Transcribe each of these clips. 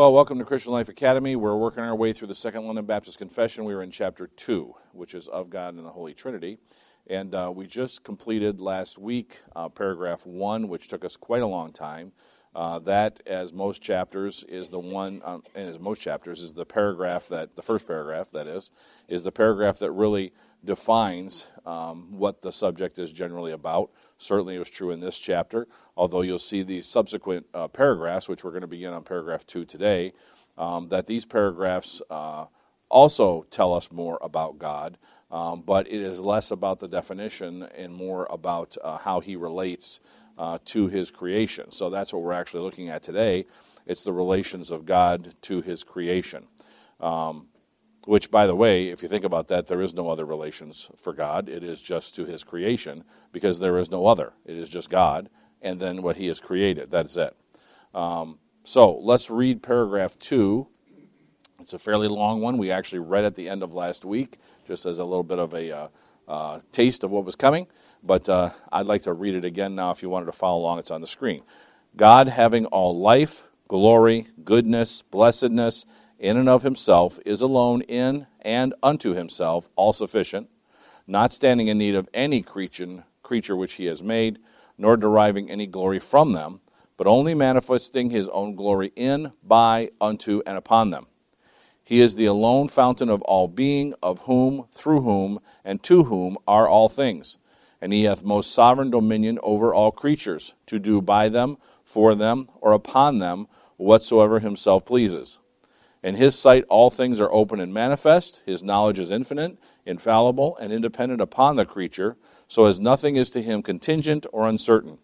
Well, welcome to Christian Life Academy. We're working our way through the Second London Baptist Confession. We are in chapter 2, which is of God and the Holy Trinity. And uh, we just completed last week uh, paragraph 1, which took us quite a long time. Uh, that, as most chapters, is the one, um, and as most chapters, is the paragraph that, the first paragraph, that is, is the paragraph that really defines um, what the subject is generally about. Certainly, it was true in this chapter, although you'll see these subsequent uh, paragraphs, which we're going to begin on paragraph two today, um, that these paragraphs uh, also tell us more about God, um, but it is less about the definition and more about uh, how He relates uh, to His creation. So that's what we're actually looking at today. It's the relations of God to His creation. Um, which, by the way, if you think about that, there is no other relations for God. It is just to his creation because there is no other. It is just God and then what he has created. That's it. Um, so let's read paragraph two. It's a fairly long one. We actually read at the end of last week, just as a little bit of a uh, uh, taste of what was coming. But uh, I'd like to read it again now if you wanted to follow along. It's on the screen. God having all life, glory, goodness, blessedness, in and of himself, is alone in and unto himself all sufficient, not standing in need of any creature, creature which he has made, nor deriving any glory from them, but only manifesting his own glory in, by, unto, and upon them. He is the alone fountain of all being, of whom, through whom, and to whom are all things. And he hath most sovereign dominion over all creatures, to do by them, for them, or upon them, whatsoever himself pleases. In his sight, all things are open and manifest. His knowledge is infinite, infallible, and independent upon the creature, so as nothing is to him contingent or uncertain.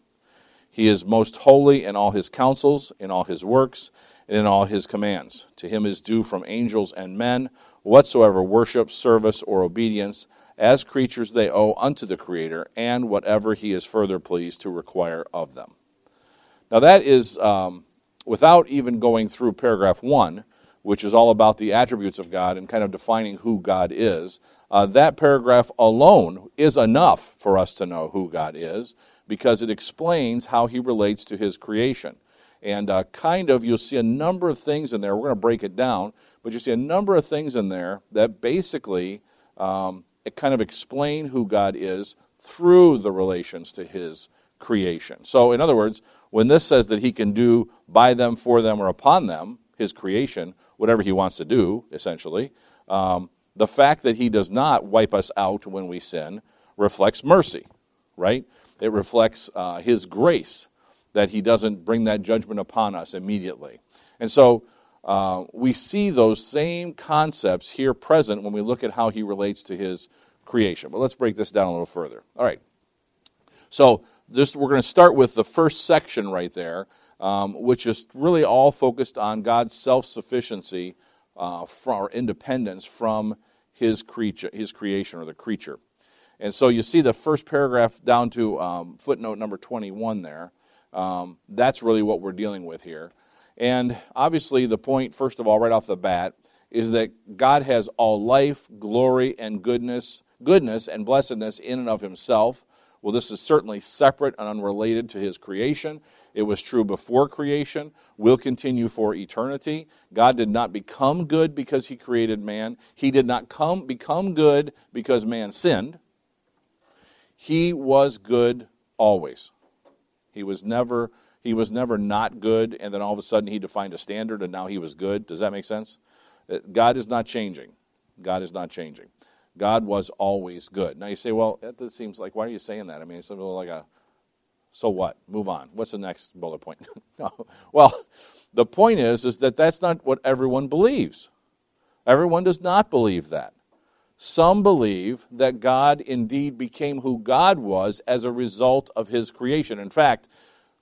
He is most holy in all his counsels, in all his works, and in all his commands. To him is due from angels and men whatsoever worship, service, or obedience, as creatures they owe unto the Creator, and whatever he is further pleased to require of them. Now, that is um, without even going through paragraph one which is all about the attributes of God and kind of defining who God is, uh, that paragraph alone is enough for us to know who God is because it explains how he relates to his creation. And uh, kind of, you'll see a number of things in there. We're going to break it down, but you see a number of things in there that basically um, it kind of explain who God is through the relations to his creation. So, in other words, when this says that he can do by them, for them, or upon them, his creation, whatever he wants to do, essentially. Um, the fact that he does not wipe us out when we sin reflects mercy, right? It reflects uh, his grace that he doesn't bring that judgment upon us immediately. And so uh, we see those same concepts here present when we look at how he relates to his creation. But let's break this down a little further. All right. So this, we're going to start with the first section right there um, which is really all focused on God's self sufficiency uh, or independence from his, creature, his creation or the creature. And so you see the first paragraph down to um, footnote number 21 there. Um, that's really what we're dealing with here. And obviously, the point, first of all, right off the bat, is that God has all life, glory, and goodness, goodness and blessedness in and of himself. Well, this is certainly separate and unrelated to his creation. It was true before creation, will continue for eternity. God did not become good because he created man. He did not come, become good because man sinned. He was good always. He was never he was never not good and then all of a sudden he defined a standard and now he was good. Does that make sense? Uh, God is not changing. God is not changing. God was always good. Now you say, well, that seems like why are you saying that? I mean, it's a little like a so what? Move on. What's the next bullet point? well, the point is, is that that's not what everyone believes. Everyone does not believe that. Some believe that God indeed became who God was as a result of his creation. In fact,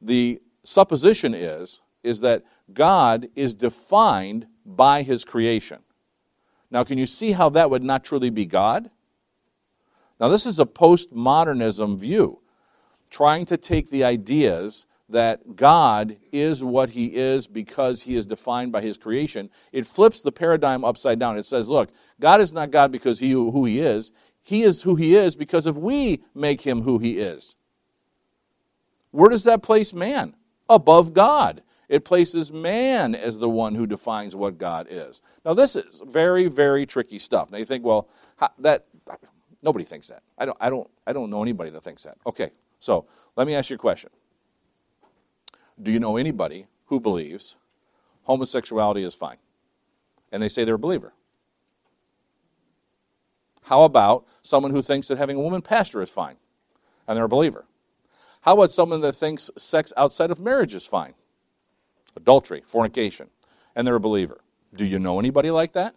the supposition is, is that God is defined by his creation. Now, can you see how that would not truly be God? Now, this is a postmodernism view trying to take the ideas that God is what he is because he is defined by his creation, it flips the paradigm upside down. It says, look, God is not God because he who he is. He is who he is because of we make him who he is. Where does that place man? Above God. It places man as the one who defines what God is. Now, this is very, very tricky stuff. Now, you think, well, that nobody thinks that. I don't, I don't, I don't know anybody that thinks that. Okay, so let me ask you a question. Do you know anybody who believes homosexuality is fine? And they say they're a believer. How about someone who thinks that having a woman pastor is fine and they're a believer? How about someone that thinks sex outside of marriage is fine? Adultery, fornication, and they're a believer. Do you know anybody like that?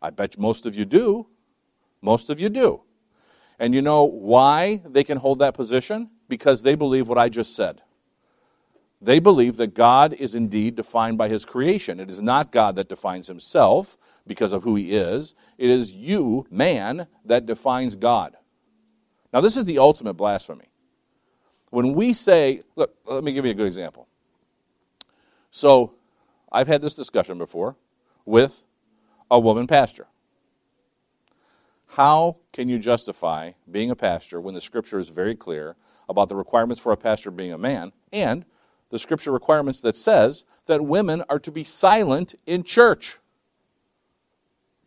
I bet most of you do. Most of you do. And you know why they can hold that position? Because they believe what I just said. They believe that God is indeed defined by his creation. It is not God that defines himself because of who he is, it is you, man, that defines God. Now, this is the ultimate blasphemy. When we say, look, let me give you a good example. So, I've had this discussion before with a woman pastor. How can you justify being a pastor when the scripture is very clear about the requirements for a pastor being a man and the scripture requirements that says that women are to be silent in church?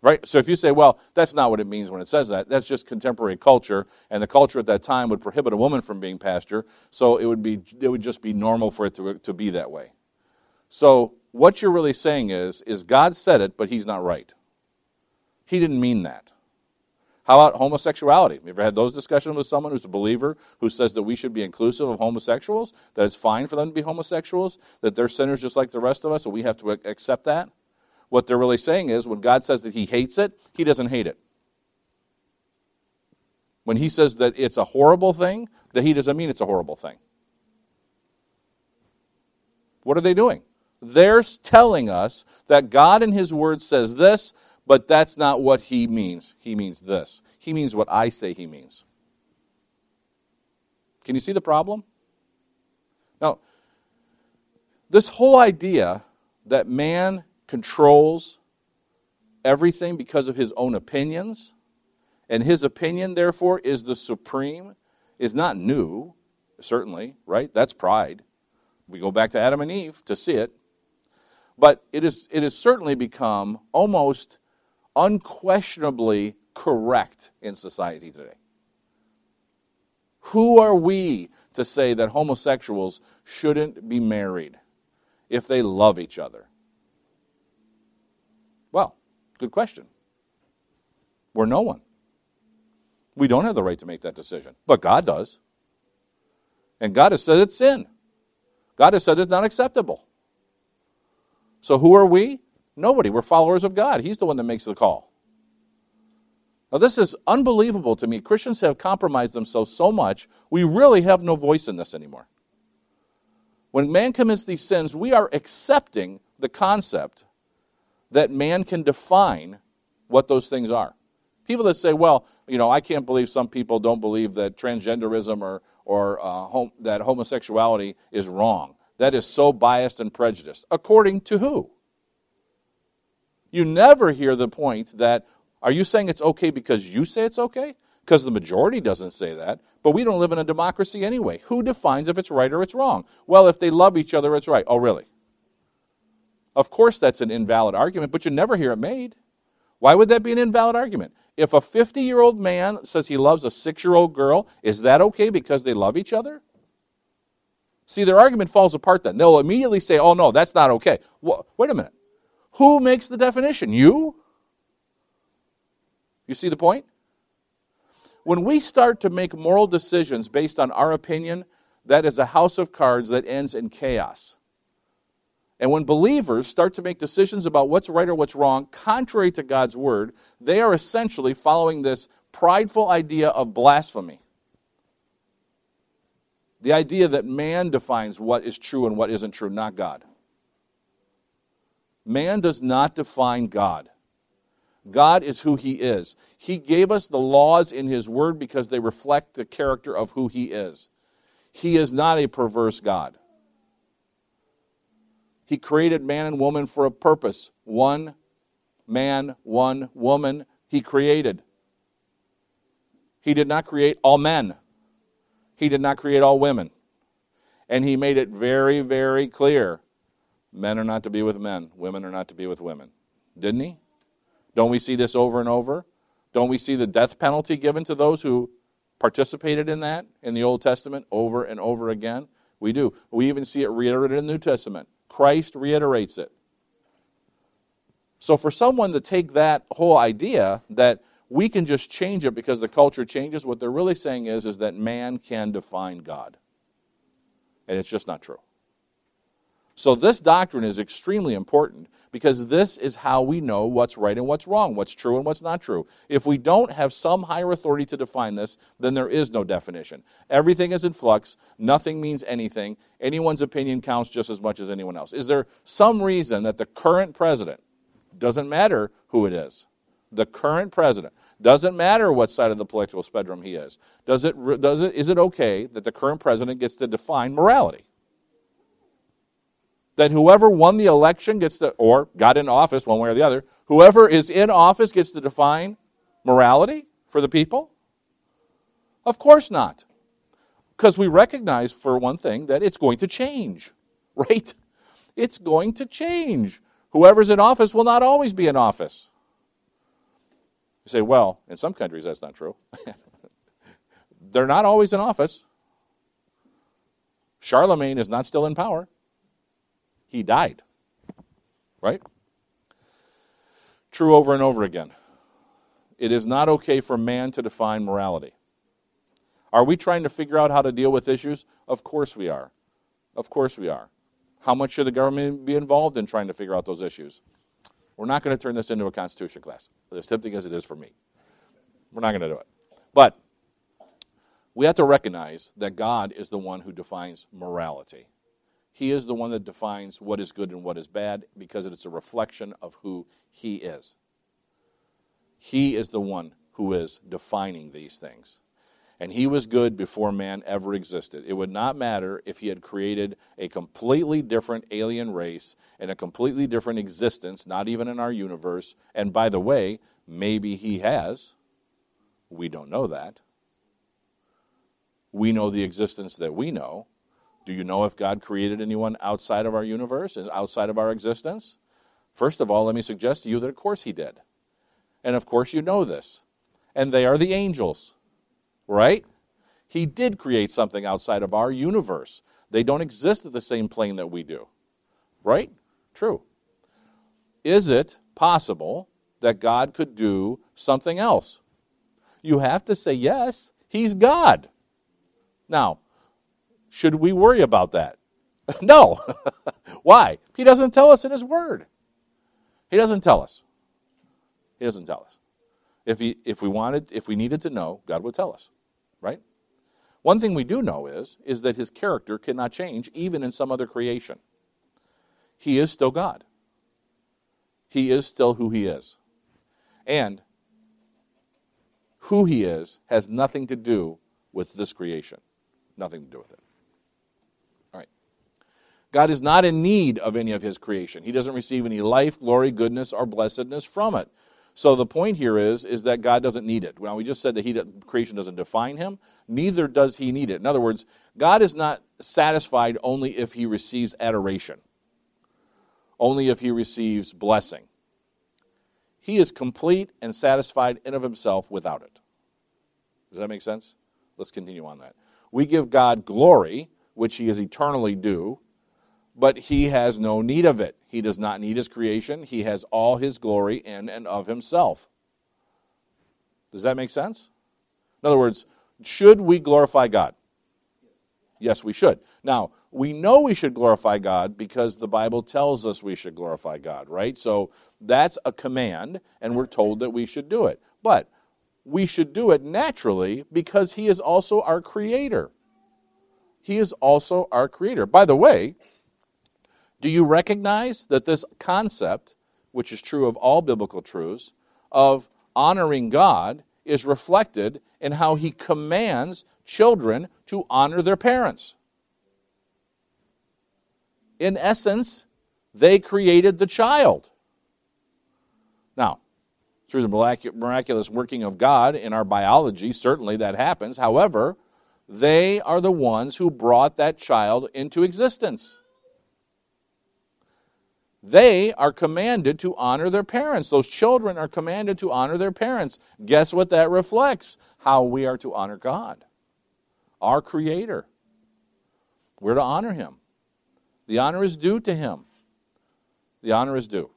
Right? So if you say, well, that's not what it means when it says that, that's just contemporary culture, and the culture at that time would prohibit a woman from being pastor, so it would, be, it would just be normal for it to, to be that way. So what you're really saying is, is God said it, but he's not right. He didn't mean that. How about homosexuality? Have you ever had those discussions with someone who's a believer who says that we should be inclusive of homosexuals, that it's fine for them to be homosexuals, that they're sinners just like the rest of us, and we have to accept that? What they're really saying is when God says that He hates it, He doesn't hate it. When He says that it's a horrible thing, that He doesn't mean it's a horrible thing. What are they doing? They're telling us that God in His Word says this, but that's not what He means. He means this. He means what I say He means. Can you see the problem? Now, this whole idea that man controls everything because of his own opinions, and his opinion, therefore, is the supreme, is not new, certainly, right? That's pride. We go back to Adam and Eve to see it. But it, is, it has certainly become almost unquestionably correct in society today. Who are we to say that homosexuals shouldn't be married if they love each other? Well, good question. We're no one. We don't have the right to make that decision, but God does. And God has said it's sin. God has said it's not acceptable. So who are we? Nobody. We're followers of God. He's the one that makes the call. Now, this is unbelievable to me. Christians have compromised themselves so much, we really have no voice in this anymore. When man commits these sins, we are accepting the concept that man can define what those things are. People that say, well, you know, I can't believe some people don't believe that transgenderism or, or uh, hom- that homosexuality is wrong. That is so biased and prejudiced. According to who? You never hear the point that, are you saying it's okay because you say it's okay? Because the majority doesn't say that. But we don't live in a democracy anyway. Who defines if it's right or it's wrong? Well, if they love each other, it's right. Oh, really? Of course, that's an invalid argument, but you never hear it made. Why would that be an invalid argument? If a 50 year old man says he loves a six year old girl, is that okay because they love each other? See, their argument falls apart then. They'll immediately say, oh, no, that's not okay. Well, wait a minute. Who makes the definition? You? You see the point? When we start to make moral decisions based on our opinion, that is a house of cards that ends in chaos. And when believers start to make decisions about what's right or what's wrong, contrary to God's word, they are essentially following this prideful idea of blasphemy. The idea that man defines what is true and what isn't true, not God. Man does not define God. God is who he is. He gave us the laws in his word because they reflect the character of who he is. He is not a perverse God. He created man and woman for a purpose. One man, one woman, He created. He did not create all men, He did not create all women. And He made it very, very clear Men are not to be with men, women are not to be with women. Didn't he? Don't we see this over and over? Don't we see the death penalty given to those who participated in that in the Old Testament over and over again? We do. We even see it reiterated in the New Testament. Christ reiterates it. So, for someone to take that whole idea that we can just change it because the culture changes, what they're really saying is, is that man can define God. And it's just not true. So, this doctrine is extremely important because this is how we know what's right and what's wrong, what's true and what's not true. If we don't have some higher authority to define this, then there is no definition. Everything is in flux, nothing means anything. Anyone's opinion counts just as much as anyone else. Is there some reason that the current president, doesn't matter who it is, the current president, doesn't matter what side of the political spectrum he is, does it, does it, is it okay that the current president gets to define morality? That whoever won the election gets to, or got in office one way or the other, whoever is in office gets to define morality for the people? Of course not. Because we recognize, for one thing, that it's going to change, right? It's going to change. Whoever's in office will not always be in office. You say, well, in some countries that's not true. They're not always in office. Charlemagne is not still in power he died. Right? True over and over again. It is not okay for man to define morality. Are we trying to figure out how to deal with issues? Of course we are. Of course we are. How much should the government be involved in trying to figure out those issues? We're not going to turn this into a constitution class, as tempting as it is for me. We're not going to do it. But we have to recognize that God is the one who defines morality. He is the one that defines what is good and what is bad because it's a reflection of who He is. He is the one who is defining these things. And He was good before man ever existed. It would not matter if He had created a completely different alien race and a completely different existence, not even in our universe. And by the way, maybe He has. We don't know that. We know the existence that we know. Do you know if God created anyone outside of our universe and outside of our existence? First of all, let me suggest to you that of course He did. And of course you know this. And they are the angels, right? He did create something outside of our universe. They don't exist at the same plane that we do, right? True. Is it possible that God could do something else? You have to say yes, He's God. Now, should we worry about that? no. Why? He doesn't tell us in His Word. He doesn't tell us. He doesn't tell us. If, he, if we wanted, if we needed to know, God would tell us, right? One thing we do know is, is that His character cannot change even in some other creation. He is still God. He is still who He is. And who He is has nothing to do with this creation. Nothing to do with it. God is not in need of any of his creation. He doesn't receive any life, glory, goodness, or blessedness from it. So the point here is, is that God doesn't need it. Well, we just said that he, creation doesn't define him. Neither does he need it. In other words, God is not satisfied only if he receives adoration, only if he receives blessing. He is complete and satisfied in of himself without it. Does that make sense? Let's continue on that. We give God glory, which he is eternally due but he has no need of it. He does not need his creation. He has all his glory in and of himself. Does that make sense? In other words, should we glorify God? Yes, we should. Now, we know we should glorify God because the Bible tells us we should glorify God, right? So that's a command, and we're told that we should do it. But we should do it naturally because He is also our Creator. He is also our Creator. By the way, do you recognize that this concept, which is true of all biblical truths, of honoring God is reflected in how he commands children to honor their parents? In essence, they created the child. Now, through the miraculous working of God in our biology, certainly that happens. However, they are the ones who brought that child into existence. They are commanded to honor their parents. Those children are commanded to honor their parents. Guess what that reflects? How we are to honor God, our Creator. We're to honor Him. The honor is due to Him. The honor is due.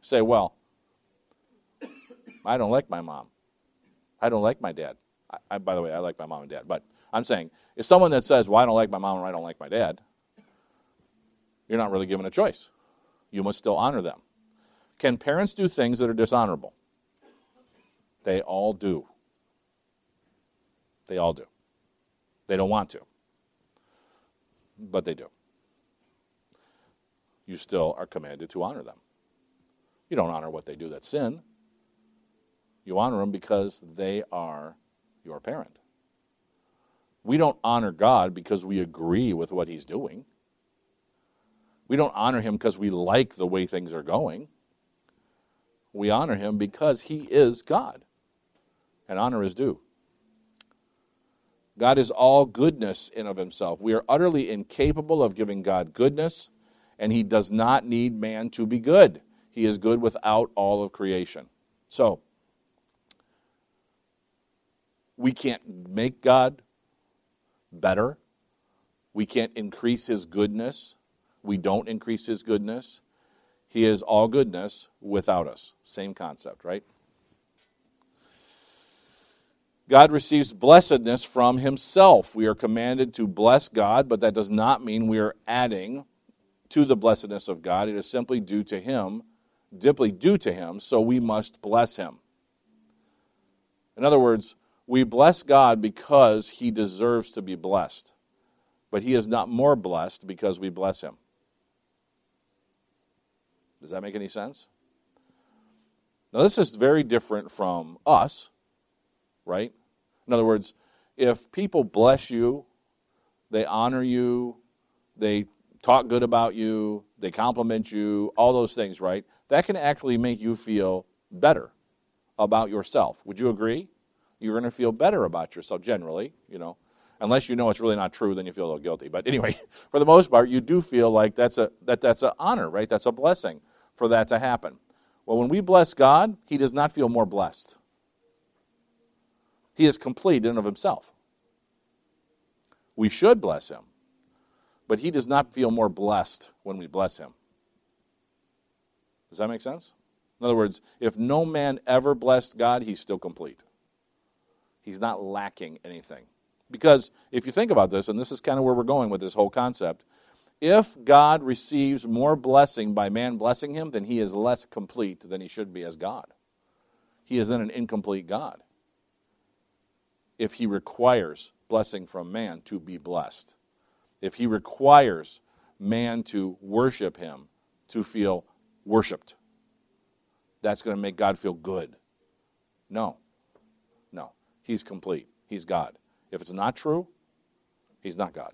Say, well, I don't like my mom. I don't like my dad. I, I, by the way, I like my mom and dad. But I'm saying, if someone that says, well, I don't like my mom or I don't like my dad, you're not really given a choice. You must still honor them. Can parents do things that are dishonorable? They all do. They all do. They don't want to, but they do. You still are commanded to honor them. You don't honor what they do that's sin. You honor them because they are your parent. We don't honor God because we agree with what He's doing. We don't honor him because we like the way things are going. We honor him because he is God, and honor is due. God is all goodness in of himself. We are utterly incapable of giving God goodness, and he does not need man to be good. He is good without all of creation. So, we can't make God better. We can't increase his goodness we don't increase his goodness. He is all goodness without us. Same concept, right? God receives blessedness from himself. We are commanded to bless God, but that does not mean we are adding to the blessedness of God. It is simply due to him, deeply due to him, so we must bless him. In other words, we bless God because he deserves to be blessed, but he is not more blessed because we bless him. Does that make any sense? Now, this is very different from us, right? In other words, if people bless you, they honor you, they talk good about you, they compliment you, all those things, right? That can actually make you feel better about yourself. Would you agree? You're going to feel better about yourself generally, you know. Unless you know it's really not true, then you feel a little guilty. But anyway, for the most part, you do feel like that's a that that's an honor, right? That's a blessing for that to happen. Well, when we bless God, He does not feel more blessed. He is complete in of Himself. We should bless Him, but He does not feel more blessed when we bless Him. Does that make sense? In other words, if no man ever blessed God, He's still complete. He's not lacking anything. Because if you think about this, and this is kind of where we're going with this whole concept, if God receives more blessing by man blessing him, then he is less complete than he should be as God. He is then an incomplete God. If he requires blessing from man to be blessed, if he requires man to worship him, to feel worshiped, that's going to make God feel good. No. No. He's complete. He's God. If it's not true, he's not God.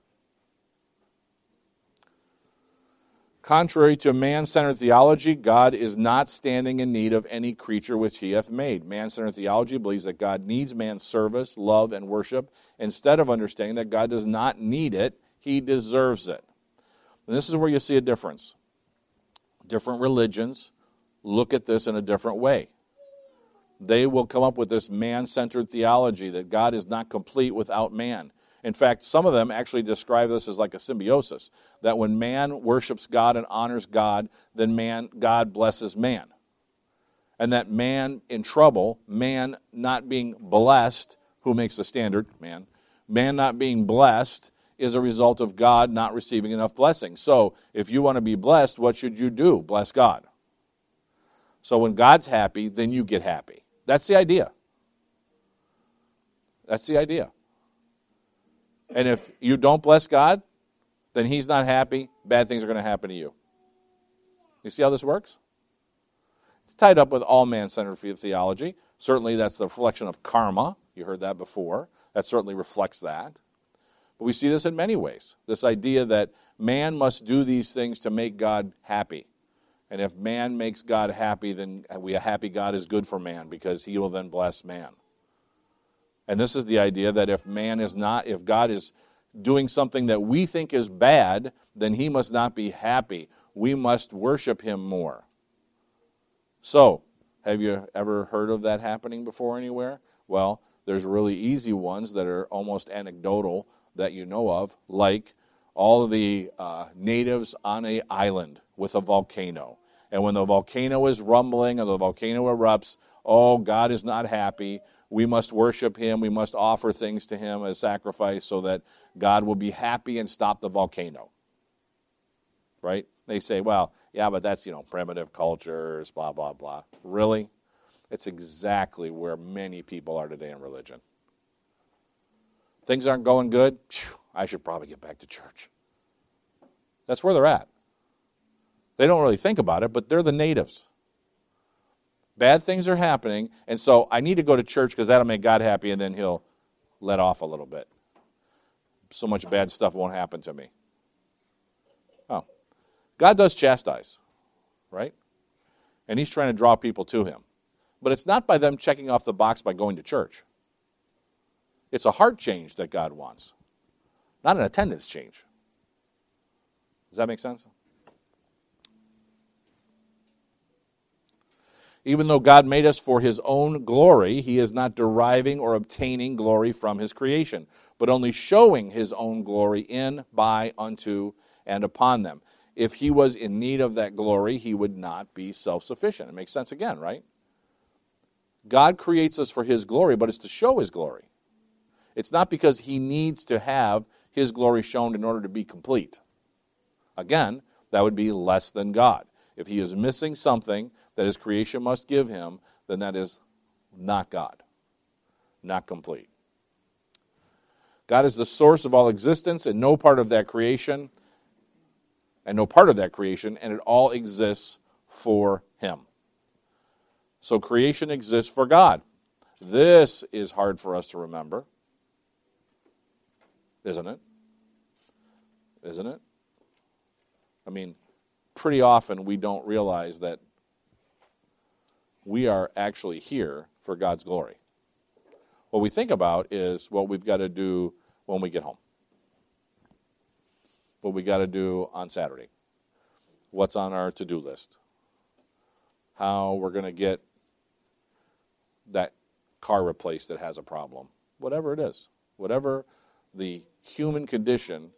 Contrary to man centered theology, God is not standing in need of any creature which he hath made. Man centered theology believes that God needs man's service, love, and worship, instead of understanding that God does not need it, he deserves it. And this is where you see a difference. Different religions look at this in a different way. They will come up with this man centered theology that God is not complete without man. In fact, some of them actually describe this as like a symbiosis that when man worships God and honors God, then man God blesses man. And that man in trouble, man not being blessed, who makes the standard? Man. Man not being blessed is a result of God not receiving enough blessing. So, if you want to be blessed, what should you do? Bless God. So, when God's happy, then you get happy. That's the idea. That's the idea. And if you don't bless God, then He's not happy. Bad things are going to happen to you. You see how this works? It's tied up with all man centered theology. Certainly, that's the reflection of karma. You heard that before. That certainly reflects that. But we see this in many ways this idea that man must do these things to make God happy. And if man makes God happy, then we a happy God is good for man because he will then bless man. And this is the idea that if man is not, if God is doing something that we think is bad, then he must not be happy. we must worship him more. So, have you ever heard of that happening before anywhere? Well, there's really easy ones that are almost anecdotal that you know of, like all the uh, natives on a island with a volcano. And when the volcano is rumbling and the volcano erupts, oh, God is not happy. We must worship him. We must offer things to him as sacrifice so that God will be happy and stop the volcano. Right? They say, well, yeah, but that's, you know, primitive cultures, blah, blah, blah. Really? It's exactly where many people are today in religion. Things aren't going good. I should probably get back to church. That's where they're at. They don't really think about it, but they're the natives. Bad things are happening, and so I need to go to church because that'll make God happy, and then He'll let off a little bit. So much bad stuff won't happen to me. Oh. God does chastise, right? And He's trying to draw people to Him. But it's not by them checking off the box by going to church. It's a heart change that God wants, not an attendance change. Does that make sense? Even though God made us for his own glory, he is not deriving or obtaining glory from his creation, but only showing his own glory in, by, unto, and upon them. If he was in need of that glory, he would not be self sufficient. It makes sense again, right? God creates us for his glory, but it's to show his glory. It's not because he needs to have his glory shown in order to be complete. Again, that would be less than God. If he is missing something that his creation must give him, then that is not God, not complete. God is the source of all existence, and no part of that creation, and no part of that creation, and it all exists for him. So creation exists for God. This is hard for us to remember, isn't it? Isn't it? I mean, pretty often we don't realize that we are actually here for God's glory. What we think about is what we've got to do when we get home, what we got to do on Saturday, what's on our to do list, how we're going to get that car replaced that has a problem, whatever it is, whatever the human condition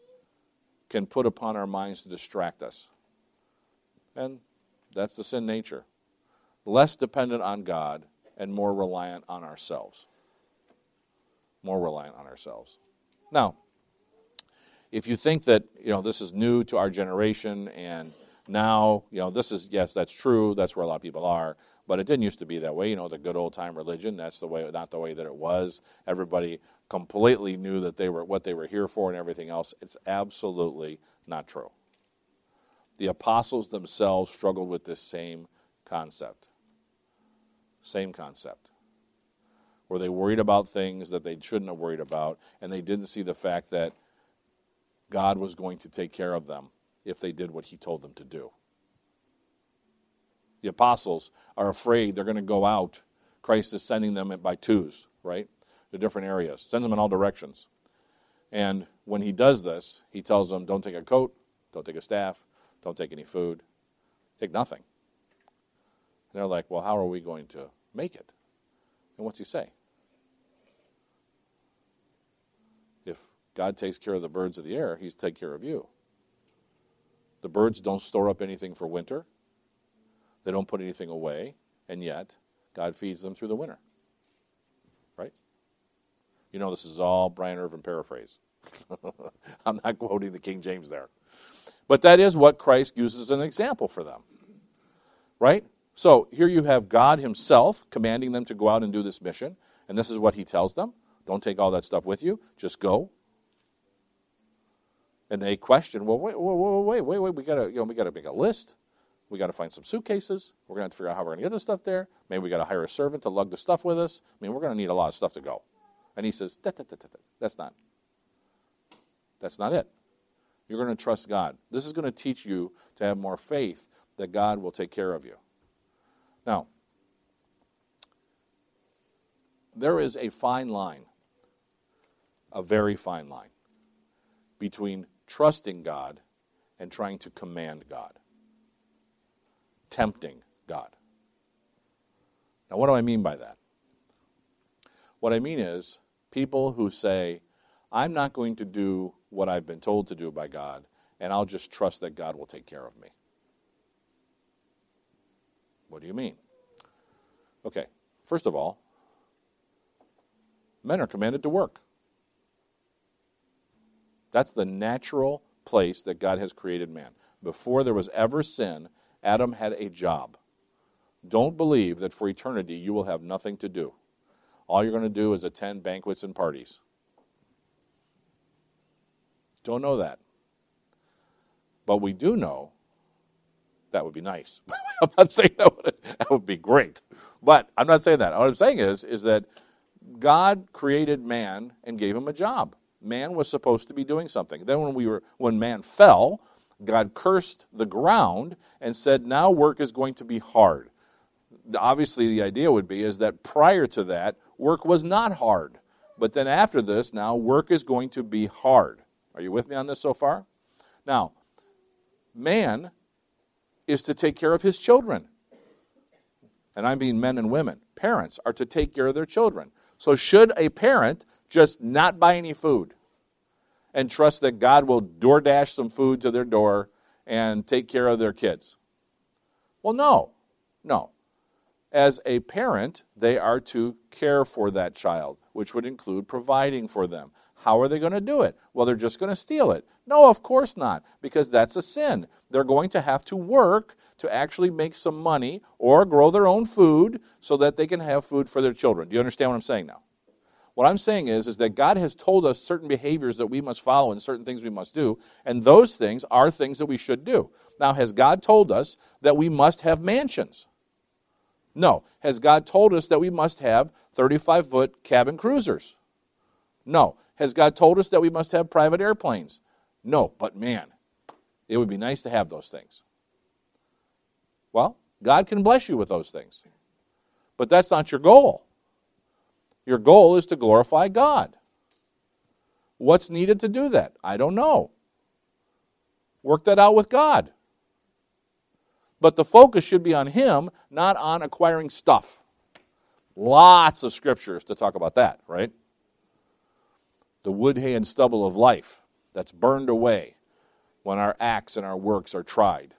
can put upon our minds to distract us. And that's the sin nature. Less dependent on God and more reliant on ourselves. More reliant on ourselves. Now, if you think that, you know, this is new to our generation and now, you know, this is yes, that's true, that's where a lot of people are, but it didn't used to be that way. You know, the good old time religion, that's the way not the way that it was. Everybody completely knew that they were what they were here for and everything else. It's absolutely not true. The apostles themselves struggled with this same concept. Same concept. Were they worried about things that they shouldn't have worried about, and they didn't see the fact that God was going to take care of them if they did what he told them to do. The apostles are afraid they're going to go out. Christ is sending them by twos, right? To different areas, sends them in all directions. And when he does this, he tells them, don't take a coat, don't take a staff, don't take any food, take nothing. They're like, well, how are we going to make it? And what's he say? If God takes care of the birds of the air, he's take care of you. The birds don't store up anything for winter. They don't put anything away, and yet God feeds them through the winter. Right? You know, this is all Brian Irvin paraphrase. I'm not quoting the King James there. But that is what Christ uses as an example for them. Right? So here you have God Himself commanding them to go out and do this mission, and this is what He tells them don't take all that stuff with you, just go. And they question, well, wait, wait, wait, wait, wait, we gotta, you know, we gotta make a list. We got to find some suitcases. We're to have to figure out how we're to get this stuff there. Maybe we got to hire a servant to lug the stuff with us. I mean, we're to need a lot of stuff to go. And he says, that's not. That's not it. You're to trust God. This is to teach you to have more faith that God will take care of you. Now, there is a fine line, a very fine line, between trusting God and trying to command God. tempting God. Now, what do I mean by that? What I mean is people who say, I'm not going to do what I've been told to do by God, and I'll just trust that God will take care of me. What do you mean? Okay, first of all, men are commanded to work. That's the natural place that God has created man. Before there was ever sin, Adam had a job. Don't believe that for eternity you will have nothing to do. All you're going to do is attend banquets and parties. Don't know that. But we do know that would be nice. I'm not saying that would, that would be great. But I'm not saying that. What I'm saying is, is that God created man and gave him a job. Man was supposed to be doing something. Then when we were when man fell, God cursed the ground and said, now work is going to be hard. Obviously, the idea would be is that prior to that, work was not hard. But then after this, now work is going to be hard. Are you with me on this so far? Now, man is to take care of his children. And I mean men and women. Parents are to take care of their children. So, should a parent just not buy any food and trust that God will DoorDash some food to their door and take care of their kids? Well, no, no. As a parent, they are to care for that child, which would include providing for them. How are they going to do it? Well, they're just going to steal it. No, of course not, because that's a sin. They're going to have to work to actually make some money or grow their own food so that they can have food for their children. Do you understand what I'm saying now? What I'm saying is, is that God has told us certain behaviors that we must follow and certain things we must do, and those things are things that we should do. Now, has God told us that we must have mansions? No. Has God told us that we must have 35 foot cabin cruisers? No. Has God told us that we must have private airplanes? No. But man, it would be nice to have those things. Well, God can bless you with those things. But that's not your goal. Your goal is to glorify God. What's needed to do that? I don't know. Work that out with God. But the focus should be on Him, not on acquiring stuff. Lots of scriptures to talk about that, right? The wood, hay, and stubble of life that's burned away when our acts and our works are tried.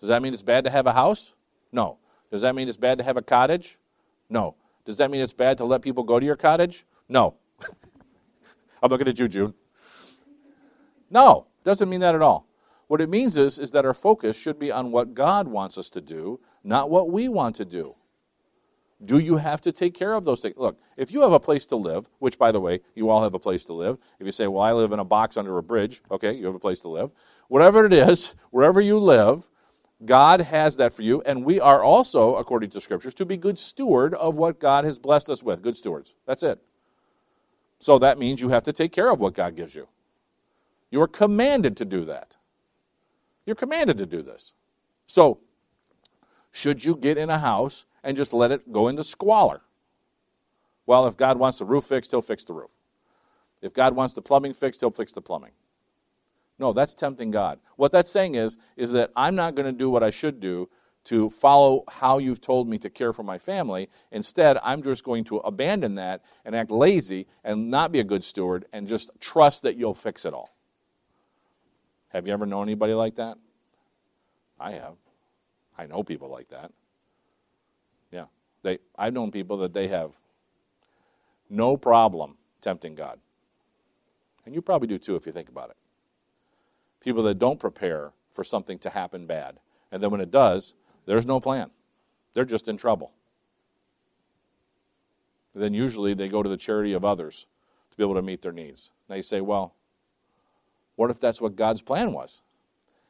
Does that mean it's bad to have a house? No. Does that mean it's bad to have a cottage? No. Does that mean it's bad to let people go to your cottage? No. I'm looking at you, June. No, doesn't mean that at all. What it means is, is that our focus should be on what God wants us to do, not what we want to do. Do you have to take care of those things? Look, if you have a place to live, which, by the way, you all have a place to live. If you say, well, I live in a box under a bridge, okay, you have a place to live. Whatever it is, wherever you live, God has that for you, and we are also, according to scriptures, to be good steward of what God has blessed us with. Good stewards. That's it. So that means you have to take care of what God gives you. You are commanded to do that. You're commanded to do this. So, should you get in a house and just let it go into squalor? Well, if God wants the roof fixed, He'll fix the roof. If God wants the plumbing fixed, He'll fix the plumbing. No, that's tempting God. What that's saying is, is that I'm not going to do what I should do to follow how you've told me to care for my family. Instead, I'm just going to abandon that and act lazy and not be a good steward and just trust that you'll fix it all. Have you ever known anybody like that? I have. I know people like that. They I've known people that they have no problem tempting God. And you probably do too if you think about it people that don't prepare for something to happen bad. And then when it does, there's no plan. They're just in trouble. And then usually they go to the charity of others to be able to meet their needs. Now you say, well, what if that's what God's plan was?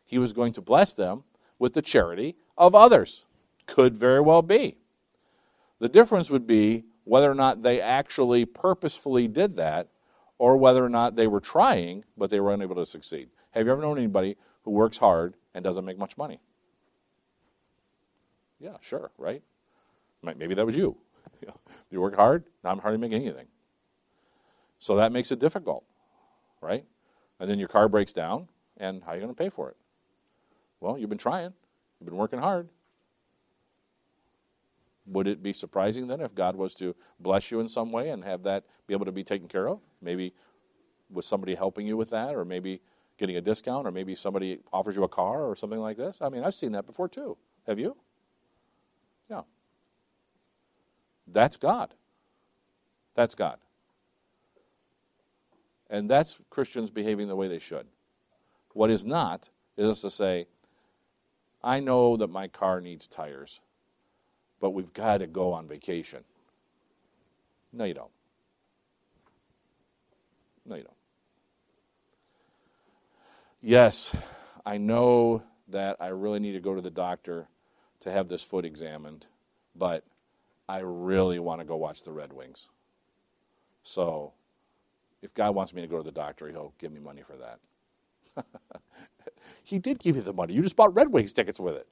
He was going to bless them with the charity of others. Could very well be. The difference would be whether or not they actually purposefully did that or whether or not they were trying but they were unable to succeed. Have you ever known anybody who works hard and doesn't make much money? Yeah, sure, right? Maybe that was you. you work hard, now I'm hardly making anything. So that makes it difficult, right? And then your car breaks down, and how are you going to pay for it? Well, you've been trying, you've been working hard. Would it be surprising then if God was to bless you in some way and have that be able to be taken care of? Maybe with somebody helping you with that, or maybe getting a discount, or maybe somebody offers you a car or something like this? I mean, I've seen that before too. Have you? Yeah. That's God. That's God. And that's Christians behaving the way they should. What is not is to say, I know that my car needs tires, but we've got to go on vacation. No, you don't. No, you don't. Yes, I know that I really need to go to the doctor to have this foot examined, but I really want to go watch the Red Wings. So if God wants me to go to the doctor, he'll give me money for that. he did give you the money. You just bought Red Wings tickets with it.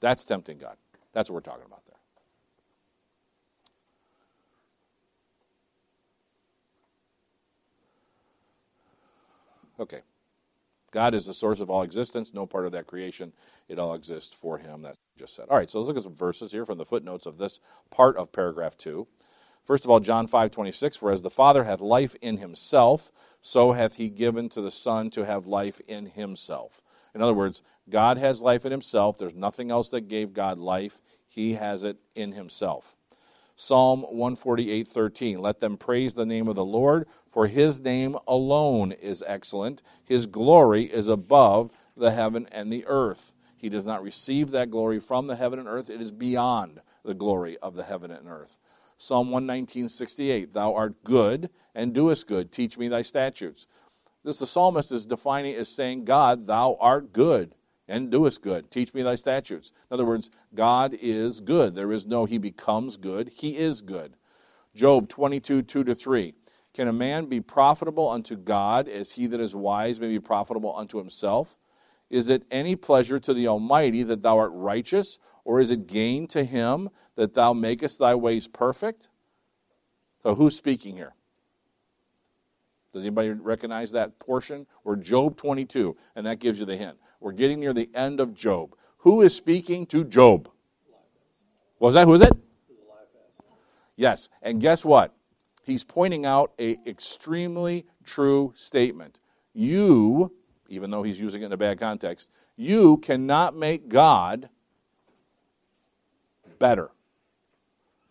That's tempting God. That's what we're talking about there. Okay. God is the source of all existence, no part of that creation. It all exists for him. That's just said. All right, so let's look at some verses here from the footnotes of this part of paragraph 2. First of all, John 5 26, for as the Father hath life in himself, so hath he given to the Son to have life in himself. In other words, God has life in himself. There's nothing else that gave God life. He has it in himself. Psalm 148 13, let them praise the name of the Lord, for his name alone is excellent. His glory is above the heaven and the earth. He does not receive that glory from the heaven and earth, it is beyond the glory of the heaven and earth. Psalm 119:68, Thou art good and doest good, teach me thy statutes. This the psalmist is defining as saying, God, thou art good and doest good. Teach me thy statutes. In other words, God is good. There is no he becomes good. He is good. Job 22, 2 to 3. Can a man be profitable unto God as he that is wise may be profitable unto himself? Is it any pleasure to the Almighty that thou art righteous, or is it gain to him that thou makest thy ways perfect? So who's speaking here? Does anybody recognize that portion? Or Job 22, and that gives you the hint. We're getting near the end of Job. Who is speaking to Job? What was that? Who is it? Yes. And guess what? He's pointing out a extremely true statement. You, even though he's using it in a bad context, you cannot make God better.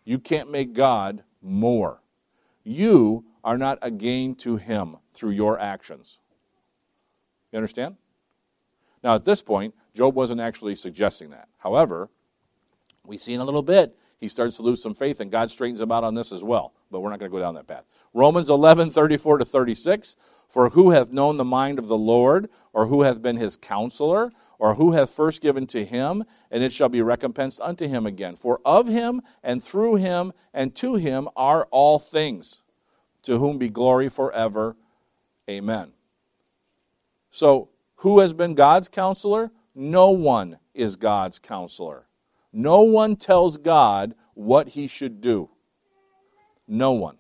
You can't make God more. You are not a gain to Him through your actions. You understand? Now, at this point, Job wasn't actually suggesting that. However, we see in a little bit, he starts to lose some faith, and God straightens him out on this as well. But we're not going to go down that path. Romans 11, 34 to 36. For who hath known the mind of the Lord, or who hath been his counselor, or who hath first given to him, and it shall be recompensed unto him again. For of him, and through him, and to him are all things, to whom be glory forever. Amen. So, who has been God's counselor? No one is God's counselor. No one tells God what he should do. No one.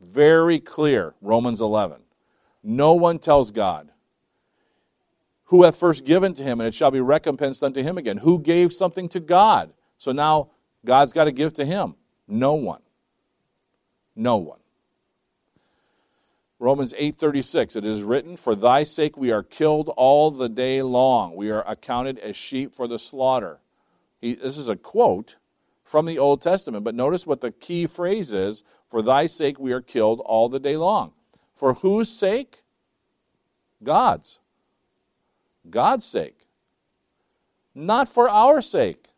Very clear, Romans 11. No one tells God who hath first given to him, and it shall be recompensed unto him again. Who gave something to God? So now God's got to give to him. No one. No one. Romans 8:36 It is written for thy sake we are killed all the day long we are accounted as sheep for the slaughter. He, this is a quote from the Old Testament but notice what the key phrase is for thy sake we are killed all the day long. For whose sake? God's. God's sake, not for our sake.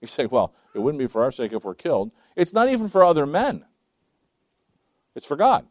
You say, well, it wouldn't be for our sake if we're killed. It's not even for other men, it's for God.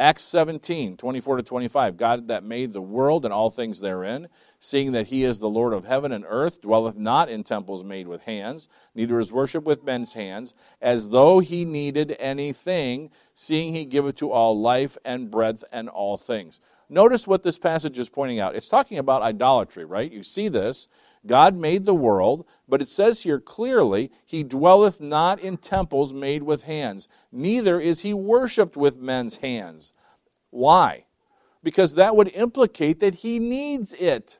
Acts 17, 24 to 25. God that made the world and all things therein, seeing that he is the Lord of heaven and earth, dwelleth not in temples made with hands, neither is worship with men's hands, as though he needed anything, seeing he giveth to all life and breath and all things. Notice what this passage is pointing out. It's talking about idolatry, right? You see this. God made the world, but it says here clearly, He dwelleth not in temples made with hands, neither is He worshipped with men's hands. Why? because that would implicate that he needs it.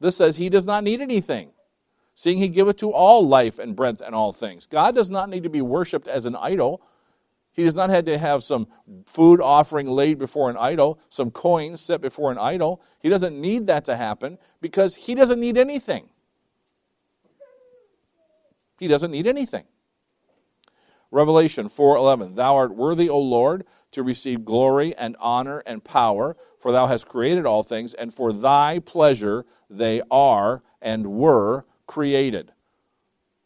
This says he does not need anything, seeing he giveth to all life and breath and all things. God does not need to be worshiped as an idol. He does not have to have some food offering laid before an idol, some coins set before an idol. He doesn't need that to happen because he doesn't need anything. He doesn't need anything. Revelation 4:11 Thou art worthy, O Lord, to receive glory and honor and power, for thou hast created all things, and for thy pleasure they are and were created.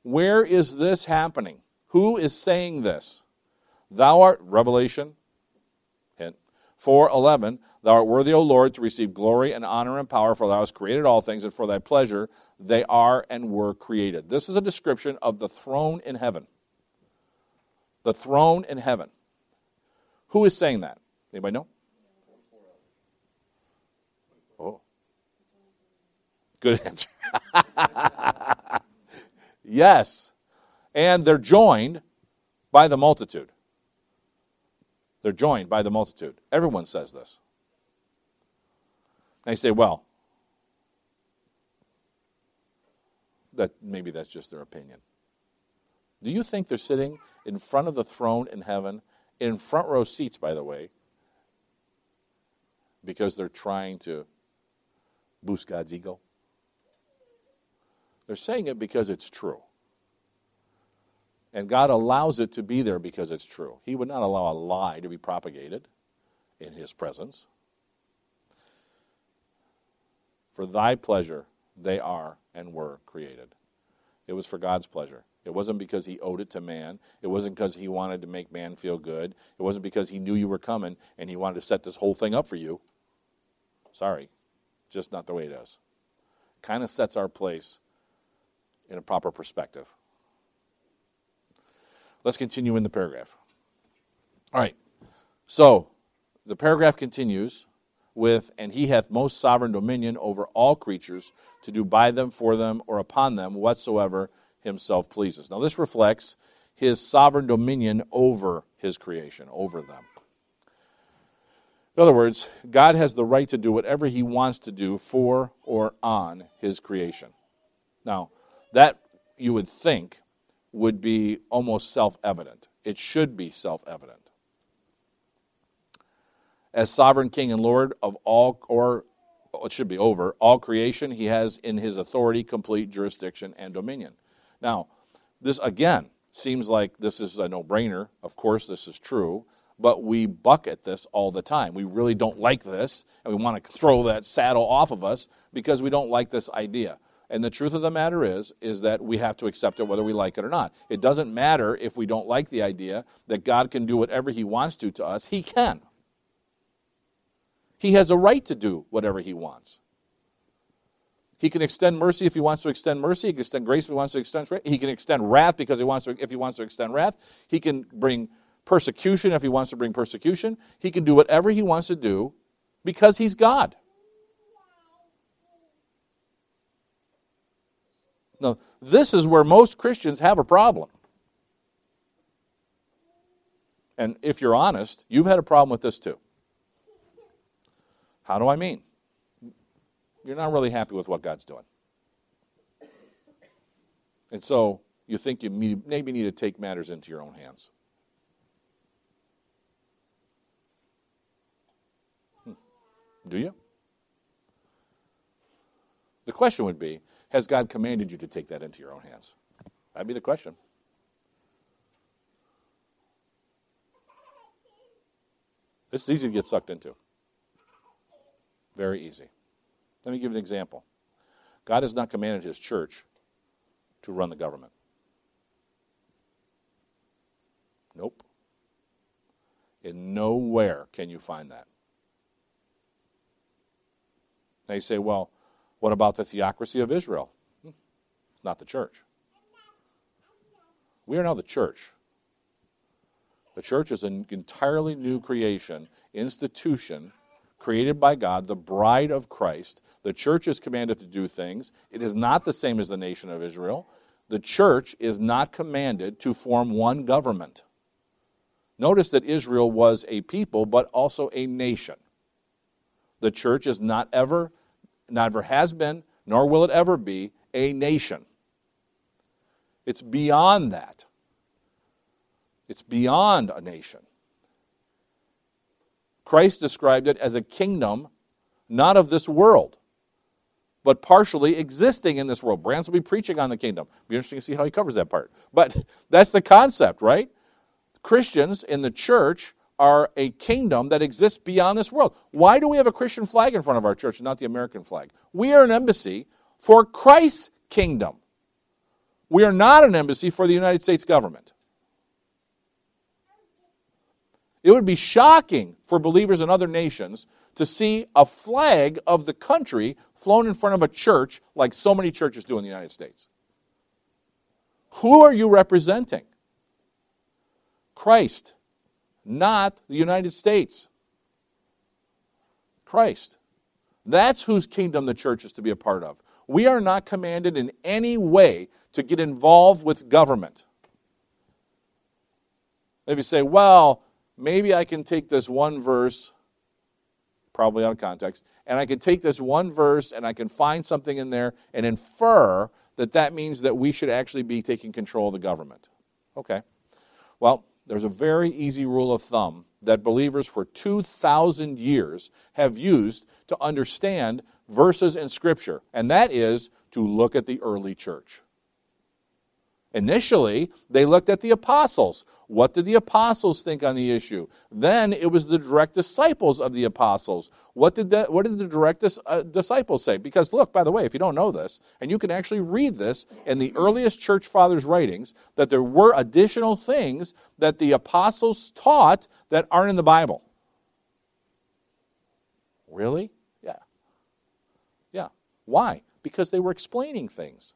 Where is this happening? Who is saying this? Thou art Revelation hint 4:11 Thou art worthy, O Lord, to receive glory and honor and power, for thou hast created all things, and for thy pleasure they are and were created. This is a description of the throne in heaven. The throne in heaven. Who is saying that? Anybody know? Oh. Good answer. yes. And they're joined by the multitude. They're joined by the multitude. Everyone says this. They say, well, that maybe that's just their opinion. Do you think they're sitting in front of the throne in heaven, in front row seats, by the way, because they're trying to boost God's ego? They're saying it because it's true. And God allows it to be there because it's true. He would not allow a lie to be propagated in His presence. For thy pleasure they are and were created. It was for God's pleasure. It wasn't because he owed it to man. It wasn't because he wanted to make man feel good. It wasn't because he knew you were coming and he wanted to set this whole thing up for you. Sorry, just not the way it is. Kind of sets our place in a proper perspective. Let's continue in the paragraph. All right. So the paragraph continues with, and he hath most sovereign dominion over all creatures to do by them, for them, or upon them whatsoever himself pleases. Now, this reflects his sovereign dominion over his creation, over them. In other words, God has the right to do whatever he wants to do for or on his creation. Now, that you would think would be almost self evident. It should be self evident as sovereign king and lord of all, or it should be over, all creation, he has in his authority complete jurisdiction and dominion. Now, this again seems like this is a no brainer. Of course, this is true, but we buck at this all the time. We really don't like this, and we want to throw that saddle off of us because we don't like this idea. And the truth of the matter is, is that we have to accept it whether we like it or not. It doesn't matter if we don't like the idea that God can do whatever He wants to to us. He can. He has a right to do whatever he wants. He can extend mercy if he wants to extend mercy. He can extend grace if he wants to extend grace. He can extend wrath because he wants to, if he wants to extend wrath. He can bring persecution if he wants to bring persecution. He can do whatever he wants to do because he's God. Now, this is where most Christians have a problem. And if you're honest, you've had a problem with this too. How do I mean? You're not really happy with what God's doing. And so you think you maybe need to take matters into your own hands. Hmm. Do you? The question would be Has God commanded you to take that into your own hands? That'd be the question. This is easy to get sucked into. Very easy. Let me give an example. God has not commanded his church to run the government. Nope. In nowhere can you find that. Now you say, well, what about the theocracy of Israel? Hmm. Not the church. We are now the church. The church is an entirely new creation, institution created by God, the bride of Christ. The church is commanded to do things. It is not the same as the nation of Israel. The church is not commanded to form one government. Notice that Israel was a people, but also a nation. The church is not ever, never has been, nor will it ever be, a nation. It's beyond that. It's beyond a nation. Christ described it as a kingdom not of this world, but partially existing in this world. Brands will be preaching on the kingdom. Be interesting to see how he covers that part. But that's the concept, right? Christians in the church are a kingdom that exists beyond this world. Why do we have a Christian flag in front of our church and not the American flag? We are an embassy for Christ's kingdom. We are not an embassy for the United States government. It would be shocking for believers in other nations to see a flag of the country flown in front of a church like so many churches do in the United States. Who are you representing? Christ, not the United States. Christ. That's whose kingdom the church is to be a part of. We are not commanded in any way to get involved with government. If you say, well, maybe I can take this one verse, probably out of context, and I can take this one verse and I can find something in there and infer that that means that we should actually be taking control of the government. Okay. Well, there's a very easy rule of thumb that believers for 2,000 years have used to understand verses in Scripture, and that is to look at the early church. Initially, they looked at the apostles. What did the apostles think on the issue? Then it was the direct disciples of the apostles. What did the, what did the direct uh, disciples say? Because, look, by the way, if you don't know this, and you can actually read this in the earliest church fathers' writings, that there were additional things that the apostles taught that aren't in the Bible. Really? Yeah. Yeah. Why? Because they were explaining things.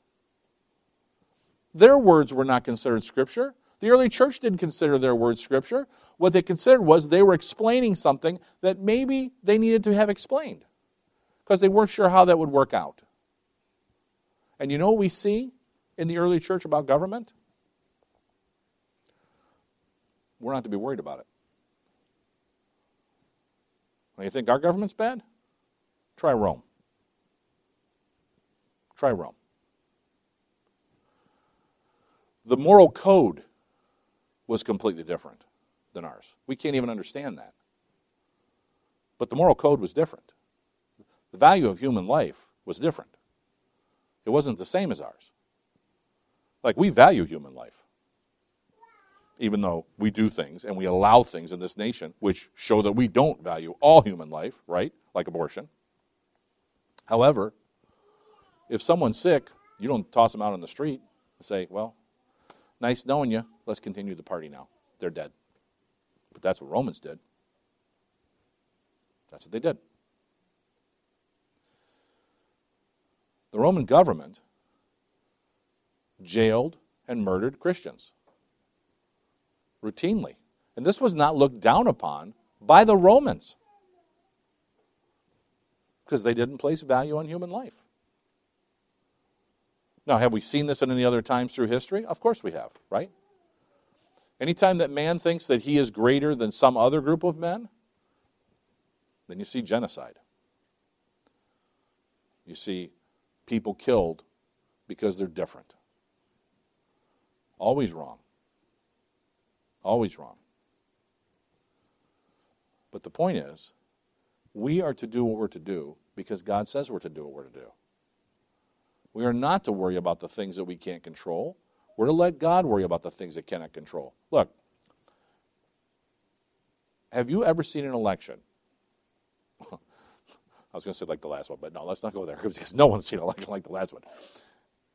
Their words were not considered Scripture. The early church didn't consider their words Scripture. What they considered was they were explaining something that maybe they needed to have explained because they weren't sure how that would work out. And you know what we see in the early church about government? We're not to be worried about it. When you think our government's bad, try Rome. Try Rome. The moral code was completely different than ours. We can't even understand that. But the moral code was different. The value of human life was different. It wasn't the same as ours. Like, we value human life, even though we do things and we allow things in this nation which show that we don't value all human life, right? Like abortion. However, if someone's sick, you don't toss them out on the street and say, well, Nice knowing you. Let's continue the party now. They're dead. But that's what Romans did. That's what they did. The Roman government jailed and murdered Christians routinely. And this was not looked down upon by the Romans because they didn't place value on human life. Now, have we seen this at any other times through history? Of course we have, right? Anytime that man thinks that he is greater than some other group of men, then you see genocide. You see people killed because they're different. Always wrong. Always wrong. But the point is, we are to do what we're to do because God says we're to do what we're to do. We are not to worry about the things that we can't control. We're to let God worry about the things that cannot control. Look, have you ever seen an election? I was going to say like the last one, but no, let's not go there because no one's seen an election like the last one.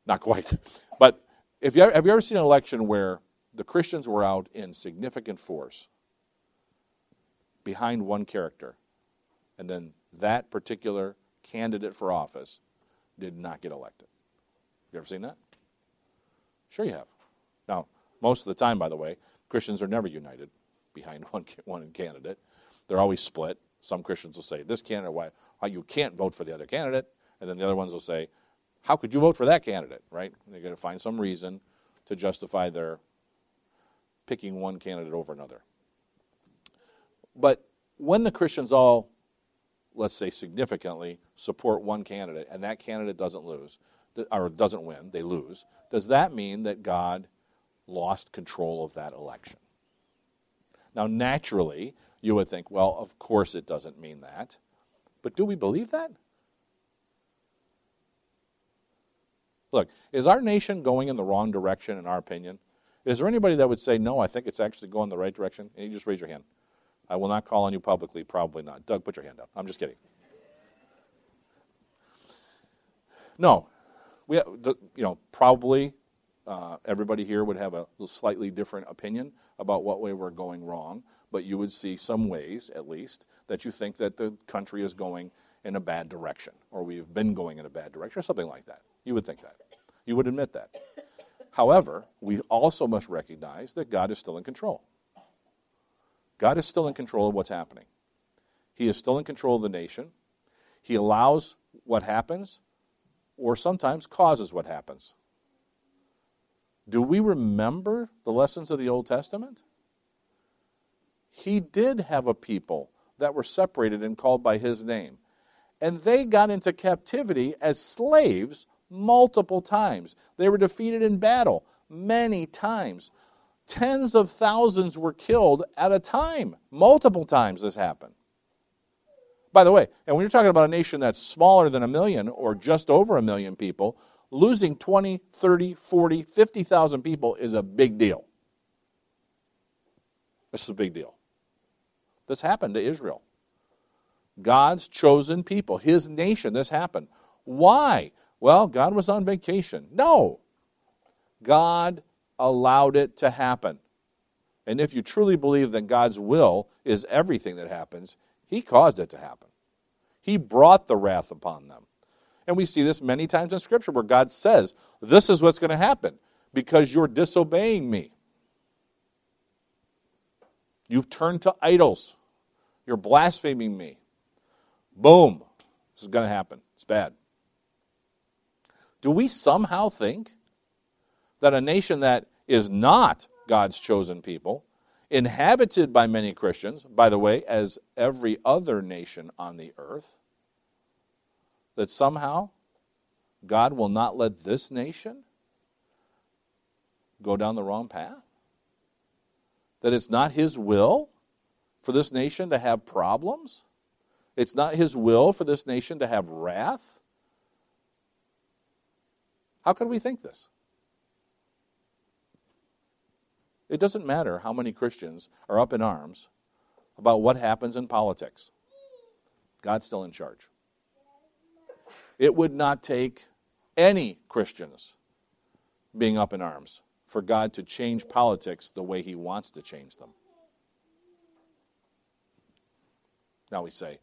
Not quite. But if you, have you ever seen an election where the Christians were out in significant force behind one character, and then that particular candidate for office did not get elected. You ever seen that? Sure, you have. Now, most of the time, by the way, Christians are never united behind one, one candidate. They're always split. Some Christians will say, This candidate, why, why you can't vote for the other candidate. And then the other ones will say, How could you vote for that candidate, right? they're going to find some reason to justify their picking one candidate over another. But when the Christians all let's say significantly, support one candidate and that candidate doesn't lose, or doesn't win, they lose, does that mean that God lost control of that election? Now, naturally, you would think, well, of course it doesn't mean that. But do we believe that? Look, is our nation going in the wrong direction, in our opinion? Is there anybody that would say, no, I think it's actually going the right direction? And you just raise your hand. I will not call on you publicly, probably not. Doug, put your hand up. I'm just kidding. No, we, you know, probably uh, everybody here would have a slightly different opinion about what way we're going wrong, but you would see some ways, at least, that you think that the country is going in a bad direction, or we've been going in a bad direction, or something like that. You would think that. You would admit that. However, we also must recognize that God is still in control. God is still in control of what's happening. He is still in control of the nation. He allows what happens, or sometimes causes what happens. Do we remember the lessons of the Old Testament? He did have a people that were separated and called by his name. And they got into captivity as slaves multiple times. They were defeated in battle many times. Tens of thousands were killed at a time. Multiple times this happened. By the way, and when you're talking about a nation that's smaller than a million or just over a million people, losing 20, 30, 40, 50,000 people is a big deal. This is a big deal. This happened to Israel. God's chosen people, his nation, this happened. Why? Well, God was on vacation. No. God allowed it to happen. And if you truly believe that God's will is everything that happens, he caused it to happen. He brought the wrath upon them. And we see this many times in Scripture where God says, This is what's going to happen because you're disobeying me. You've turned to idols. You're blaspheming me. Boom. This is going to happen. It's bad. Do we somehow think that a nation that is not God's chosen people, inhabited by many Christians, by the way, as every other nation on the earth, that somehow God will not let this nation go down the wrong path? That it's not His will for this nation to have problems? It's not His will for this nation to have wrath? How could we think this? It doesn't matter how many Christians are up in arms about what happens in politics. God's still in charge. It would not take any Christians being up in arms for God to change politics the way He wants to change them. Now we say,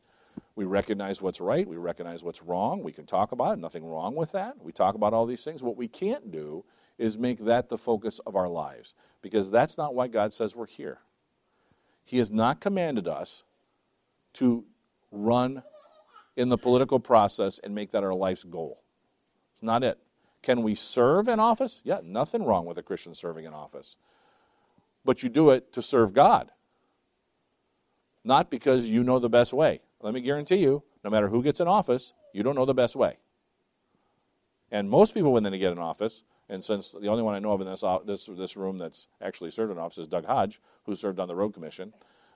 we recognize what's right, we recognize what's wrong, we can talk about it, nothing wrong with that. We talk about all these things. What we can't do is make that the focus of our lives because that's not why God says we're here. He has not commanded us to run in the political process and make that our life's goal. It's not it. Can we serve in office? Yeah, nothing wrong with a Christian serving in office. But you do it to serve God, not because you know the best way. Let me guarantee you, no matter who gets in office, you don't know the best way. And most people, when they get in office, and since the only one I know of in this, this, this room that's actually served in office is Doug Hodge, who served on the road commission,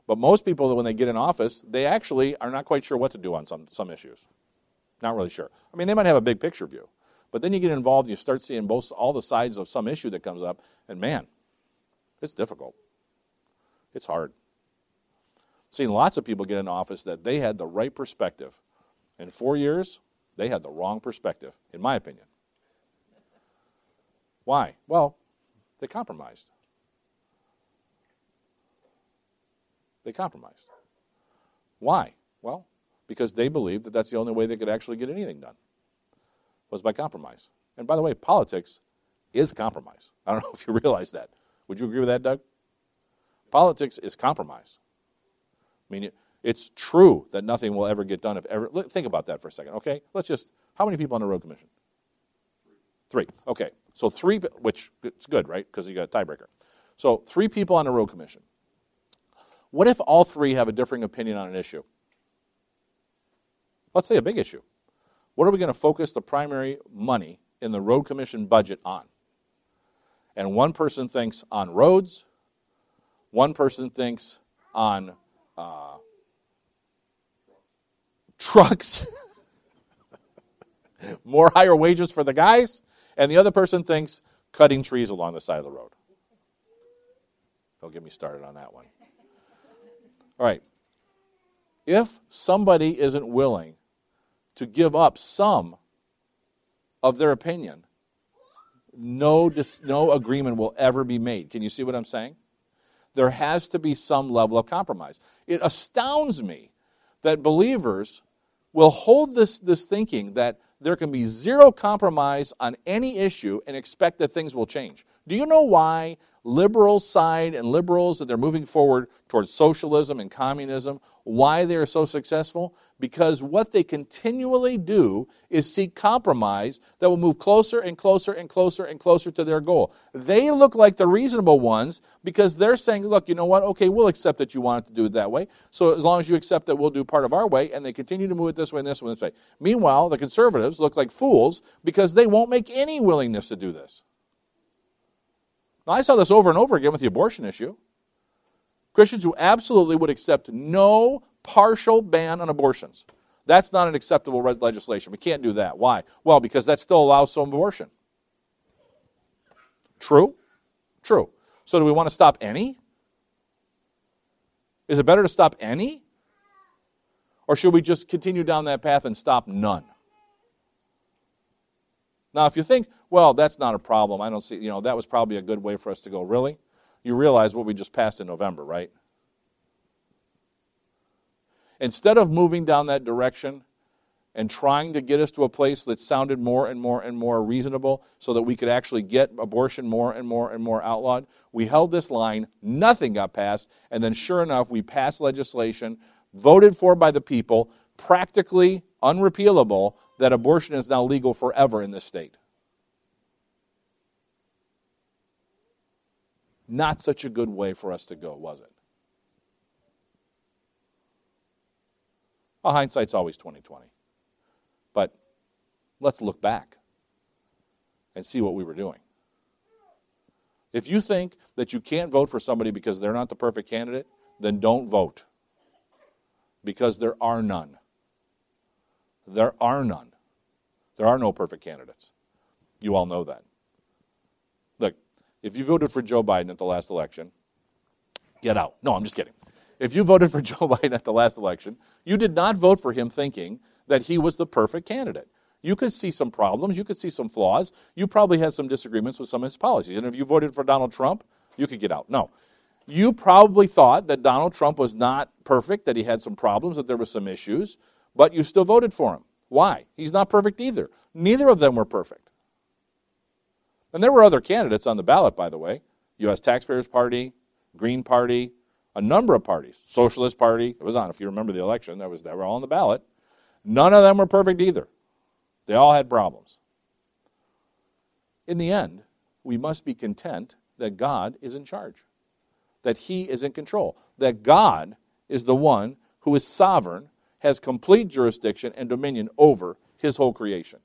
but most people, when they get in office, they actually are not quite sure what to do on some, some issues. Not really sure. I mean, they might have a big picture view. But then you get involved and you start seeing both all the sides of some issue that comes up, and man, it's difficult. It's hard. Seen lots of people get in office that they had the right perspective. In four years, they had the wrong perspective, in my opinion. Why? Well, they compromised. They compromised. Why? Well, because they believed that that's the only way they could actually get anything done was by compromise. And by the way, politics is compromise. I don't know if you realize that. Would you agree with that, Doug? Politics is compromise. I mean, it's true that nothing will ever get done if ever. Think about that for a second, okay? Let's just. How many people on the road commission? Three. Okay, so three, which it's good, right? Because you got a tiebreaker. So three people on a road commission. What if all three have a differing opinion on an issue? Let's say a big issue. What are we going to focus the primary money in the road commission budget on? And one person thinks on roads, one person thinks on uh, trucks, more higher wages for the guys, and the other person thinks cutting trees along the side of the road. Don't get me started on that one. All right. If somebody isn't willing to give up some of their opinion, no, dis- no agreement will ever be made. Can you see what I'm saying? There has to be some level of compromise. It astounds me that believers will hold this, this thinking that there can be zero compromise on any issue and expect that things will change. Do you know why liberals side and liberals that they're moving forward towards socialism and communism, why they're so successful? Because what they continually do is seek compromise that will move closer and closer and closer and closer to their goal. They look like the reasonable ones because they're saying, look, you know what? Okay, we'll accept that you want it to do it that way. So as long as you accept that we'll do part of our way, and they continue to move it this way and this way and this way. Meanwhile, the conservatives look like fools because they won't make any willingness to do this. Now, I saw this over and over again with the abortion issue. Christians who absolutely would accept no partial ban on abortions. That's not an acceptable legislation. We can't do that. Why? Well, because that still allows some abortion. True? True. So, do we want to stop any? Is it better to stop any? Or should we just continue down that path and stop none? Now, if you think, well, that's not a problem, I don't see, you know, that was probably a good way for us to go, really? You realize what we just passed in November, right? Instead of moving down that direction and trying to get us to a place that sounded more and more and more reasonable so that we could actually get abortion more and more and more outlawed, we held this line, nothing got passed, and then sure enough, we passed legislation voted for by the people, practically unrepealable, that abortion is now legal forever in this state. Not such a good way for us to go, was it? Well, hindsight's always 2020. But let's look back and see what we were doing. If you think that you can't vote for somebody because they're not the perfect candidate, then don't vote. Because there are none. There are none. There are no perfect candidates. You all know that. Look, if you voted for Joe Biden at the last election, get out. No, I'm just kidding. If you voted for Joe Biden at the last election, you did not vote for him thinking that he was the perfect candidate. You could see some problems, you could see some flaws. You probably had some disagreements with some of his policies. And if you voted for Donald Trump, you could get out. No. You probably thought that Donald Trump was not perfect, that he had some problems, that there were some issues, but you still voted for him. Why? He's not perfect either. Neither of them were perfect. And there were other candidates on the ballot, by the way U.S. Taxpayers Party, Green Party, a number of parties. Socialist Party, it was on, if you remember the election, that was, they were all on the ballot. None of them were perfect either. They all had problems. In the end, we must be content that God is in charge, that He is in control, that God is the one who is sovereign has complete jurisdiction and dominion over his whole creation.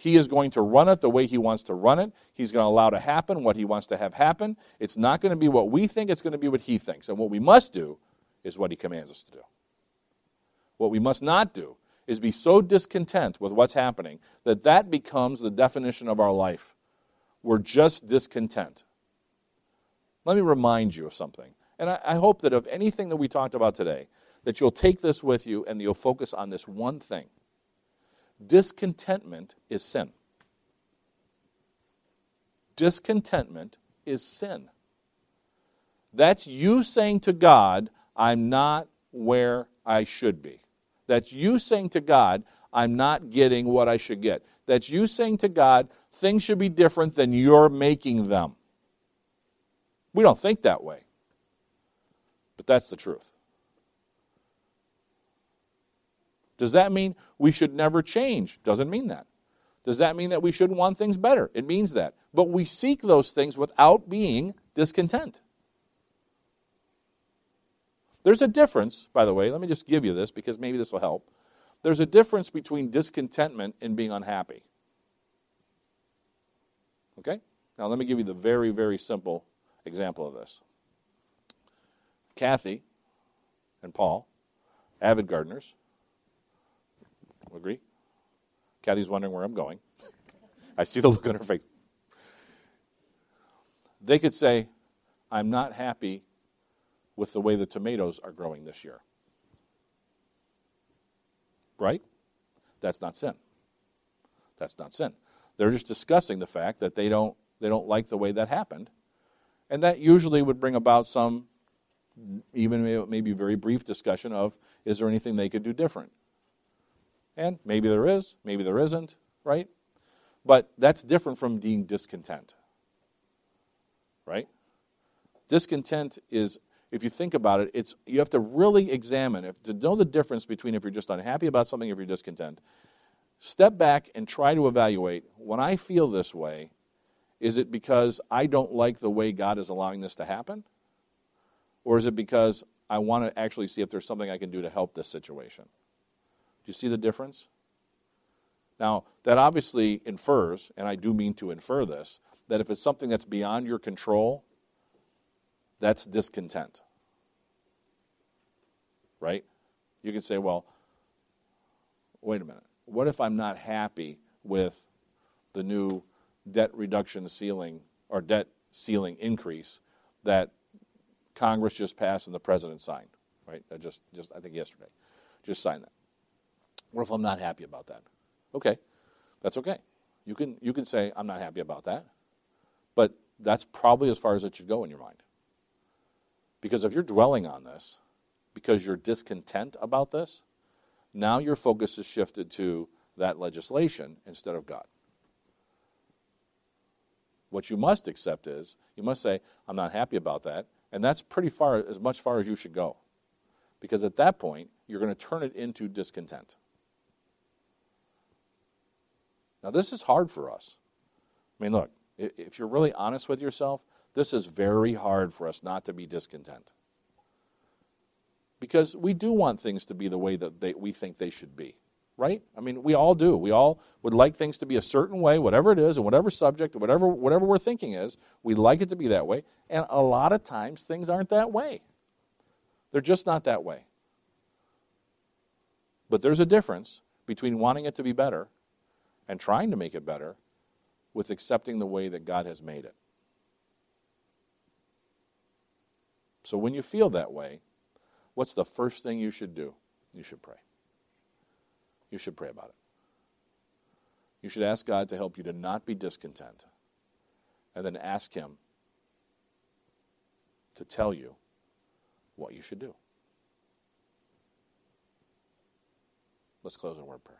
He is going to run it the way he wants to run it. He's going to allow to happen what he wants to have happen. It's not going to be what we think, it's going to be what he thinks. And what we must do is what he commands us to do. What we must not do is be so discontent with what's happening that that becomes the definition of our life. We're just discontent. Let me remind you of something. And I, I hope that of anything that we talked about today, that you'll take this with you and you'll focus on this one thing discontentment is sin. Discontentment is sin. That's you saying to God, I'm not where I should be. That's you saying to God, I'm not getting what I should get. That's you saying to God, things should be different than you're making them. We don't think that way, but that's the truth. Does that mean we should never change? Doesn't mean that. Does that mean that we shouldn't want things better? It means that. But we seek those things without being discontent. There's a difference, by the way, let me just give you this because maybe this will help. There's a difference between discontentment and being unhappy. Okay? Now, let me give you the very, very simple example of this. Kathy and Paul, avid gardeners, agree? Kathy's wondering where I'm going. I see the look on her face. They could say, I'm not happy with the way the tomatoes are growing this year. Right? That's not sin. That's not sin. They're just discussing the fact that they don't they don't like the way that happened. And that usually would bring about some even maybe very brief discussion of is there anything they could do different? And maybe there is, maybe there isn't, right? But that's different from being discontent. Right? Discontent is if you think about it, it's you have to really examine if to know the difference between if you're just unhappy about something if you're discontent. Step back and try to evaluate when I feel this way, is it because I don't like the way God is allowing this to happen? Or is it because I want to actually see if there's something I can do to help this situation? You see the difference? Now, that obviously infers, and I do mean to infer this, that if it's something that's beyond your control, that's discontent. Right? You can say, well, wait a minute. What if I'm not happy with the new debt reduction ceiling or debt ceiling increase that Congress just passed and the president signed? Right? I just, just I think yesterday, just signed that. What if I'm not happy about that? Okay, that's okay. You can you can say I'm not happy about that, but that's probably as far as it should go in your mind. Because if you're dwelling on this, because you're discontent about this, now your focus is shifted to that legislation instead of God. What you must accept is you must say, I'm not happy about that. And that's pretty far, as much far as you should go. Because at that point, you're going to turn it into discontent. Now, this is hard for us. I mean, look, if you're really honest with yourself, this is very hard for us not to be discontent. Because we do want things to be the way that they, we think they should be, right? I mean, we all do. We all would like things to be a certain way, whatever it is, and whatever subject, whatever, whatever we're thinking is, we like it to be that way. And a lot of times things aren't that way. They're just not that way. But there's a difference between wanting it to be better and trying to make it better with accepting the way that God has made it. So when you feel that way, what's the first thing you should do? You should pray. You should pray about it. You should ask God to help you to not be discontent. And then ask Him to tell you what you should do. Let's close in word prayer.